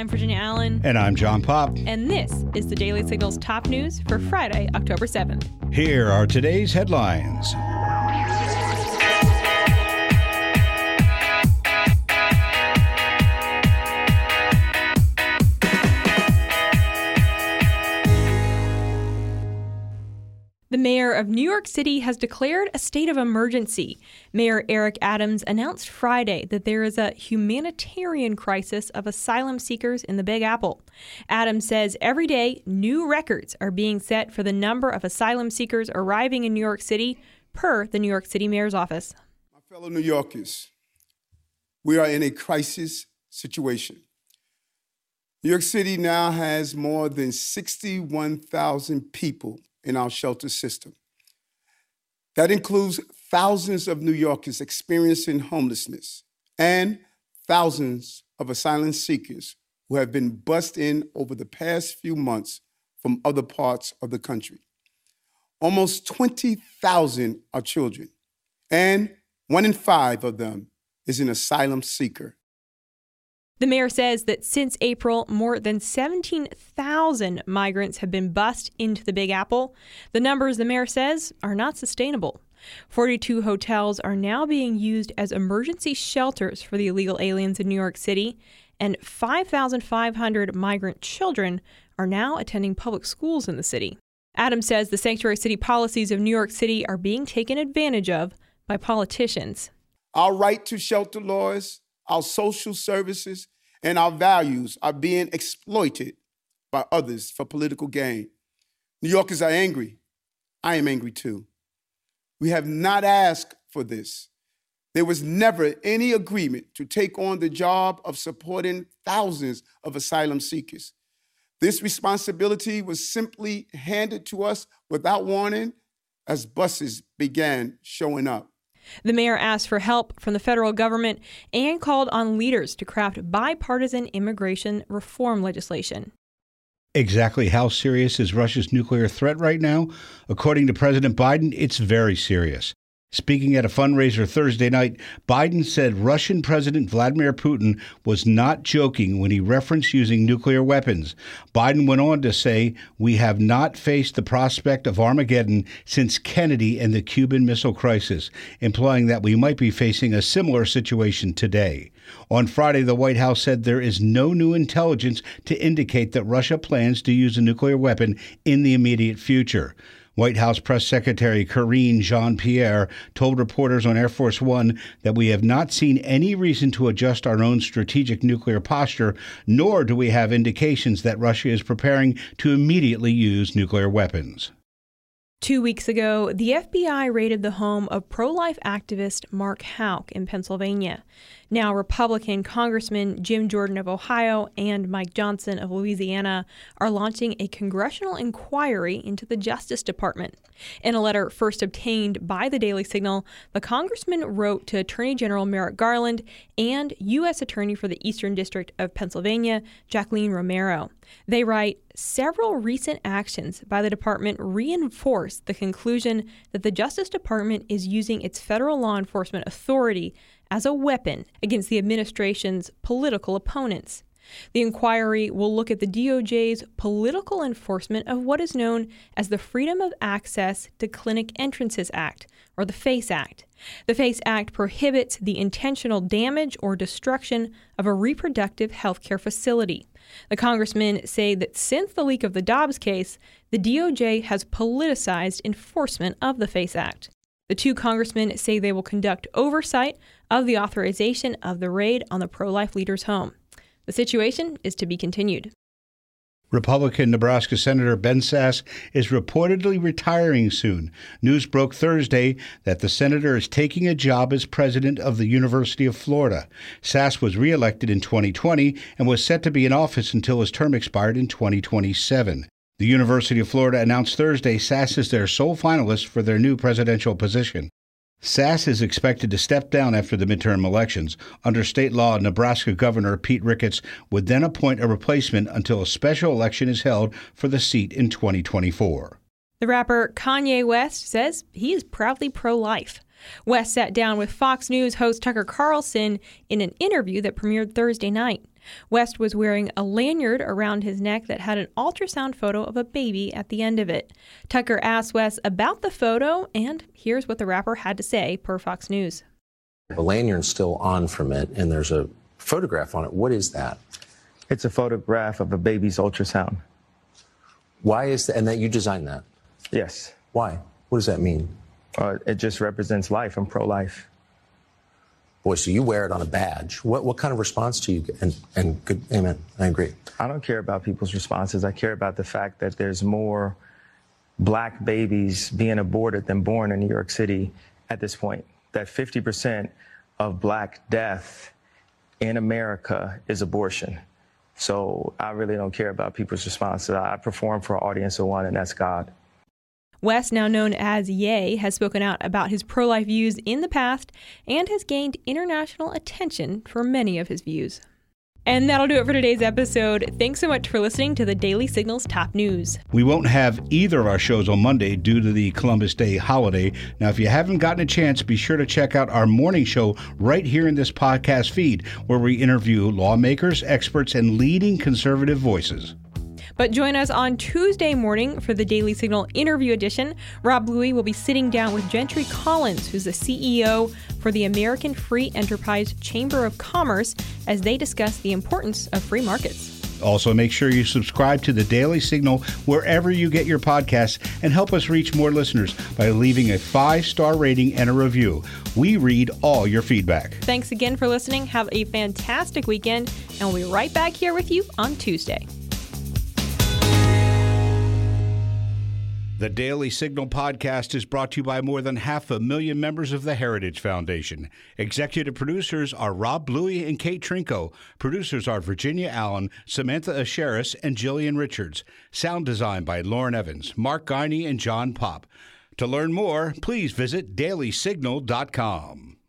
I'm Virginia Allen. And I'm John Popp. And this is the Daily Signal's top news for Friday, October 7th. Here are today's headlines. Mayor of New York City has declared a state of emergency. Mayor Eric Adams announced Friday that there is a humanitarian crisis of asylum seekers in the Big Apple. Adams says every day new records are being set for the number of asylum seekers arriving in New York City, per the New York City mayor's office. My fellow New Yorkers, we are in a crisis situation. New York City now has more than 61,000 people in our shelter system. That includes thousands of New Yorkers experiencing homelessness and thousands of asylum seekers who have been bussed in over the past few months from other parts of the country. Almost 20,000 are children, and one in five of them is an asylum seeker. The mayor says that since April, more than 17,000 migrants have been bussed into the Big Apple. The numbers, the mayor says, are not sustainable. 42 hotels are now being used as emergency shelters for the illegal aliens in New York City, and 5,500 migrant children are now attending public schools in the city. Adams says the sanctuary city policies of New York City are being taken advantage of by politicians. Our right to shelter laws our social services, and our values are being exploited by others for political gain. New Yorkers are angry. I am angry too. We have not asked for this. There was never any agreement to take on the job of supporting thousands of asylum seekers. This responsibility was simply handed to us without warning as buses began showing up. The mayor asked for help from the federal government and called on leaders to craft bipartisan immigration reform legislation. Exactly how serious is Russia's nuclear threat right now? According to President Biden, it's very serious. Speaking at a fundraiser Thursday night, Biden said Russian President Vladimir Putin was not joking when he referenced using nuclear weapons. Biden went on to say, We have not faced the prospect of Armageddon since Kennedy and the Cuban Missile Crisis, implying that we might be facing a similar situation today. On Friday, the White House said there is no new intelligence to indicate that Russia plans to use a nuclear weapon in the immediate future. White House Press Secretary Karine Jean Pierre told reporters on Air Force One that we have not seen any reason to adjust our own strategic nuclear posture, nor do we have indications that Russia is preparing to immediately use nuclear weapons. Two weeks ago, the FBI raided the home of pro life activist Mark Houck in Pennsylvania. Now, Republican Congressman Jim Jordan of Ohio and Mike Johnson of Louisiana are launching a congressional inquiry into the Justice Department. In a letter first obtained by the Daily Signal, the congressman wrote to Attorney General Merrick Garland and U.S. Attorney for the Eastern District of Pennsylvania, Jacqueline Romero. They write Several recent actions by the department reinforce the conclusion that the Justice Department is using its federal law enforcement authority as a weapon against the administration's political opponents. The inquiry will look at the DOJ's political enforcement of what is known as the Freedom of Access to Clinic Entrances Act, or the FACE Act. The FACE Act prohibits the intentional damage or destruction of a reproductive health care facility. The congressmen say that since the leak of the Dobbs case, the DOJ has politicized enforcement of the FACE Act. The two congressmen say they will conduct oversight of the authorization of the raid on the pro life leader's home. The situation is to be continued. Republican Nebraska Senator Ben Sasse is reportedly retiring soon. News broke Thursday that the senator is taking a job as president of the University of Florida. Sasse was reelected in 2020 and was set to be in office until his term expired in 2027. The University of Florida announced Thursday Sasse is their sole finalist for their new presidential position. Sasse is expected to step down after the midterm elections. Under state law, Nebraska Governor Pete Ricketts would then appoint a replacement until a special election is held for the seat in 2024. The rapper Kanye West says he is proudly pro life. West sat down with Fox News host Tucker Carlson in an interview that premiered Thursday night. West was wearing a lanyard around his neck that had an ultrasound photo of a baby at the end of it. Tucker asked West about the photo, and here's what the rapper had to say per Fox News. The lanyard's still on from it, and there's a photograph on it. What is that? It's a photograph of a baby's ultrasound. Why is that? And that you designed that? Yes. Why? What does that mean? Uh, it just represents life. I'm pro life. Boy, so you wear it on a badge. What what kind of response do you get? And and good, amen. I agree. I don't care about people's responses. I care about the fact that there's more black babies being aborted than born in New York City at this point. That 50% of black death in America is abortion. So I really don't care about people's responses. I perform for an audience of one, and that's God. West, now known as Ye, has spoken out about his pro life views in the past and has gained international attention for many of his views. And that'll do it for today's episode. Thanks so much for listening to the Daily Signals Top News. We won't have either of our shows on Monday due to the Columbus Day holiday. Now, if you haven't gotten a chance, be sure to check out our morning show right here in this podcast feed, where we interview lawmakers, experts, and leading conservative voices. But join us on Tuesday morning for the Daily Signal interview edition. Rob Bluey will be sitting down with Gentry Collins, who's the CEO for the American Free Enterprise Chamber of Commerce, as they discuss the importance of free markets. Also, make sure you subscribe to the Daily Signal wherever you get your podcasts and help us reach more listeners by leaving a five star rating and a review. We read all your feedback. Thanks again for listening. Have a fantastic weekend, and we'll be right back here with you on Tuesday. The Daily Signal podcast is brought to you by more than half a million members of the Heritage Foundation. Executive producers are Rob Bluey and Kate Trinko. Producers are Virginia Allen, Samantha Aschieris, and Jillian Richards. Sound design by Lauren Evans, Mark Geiny, and John Popp. To learn more, please visit dailysignal.com.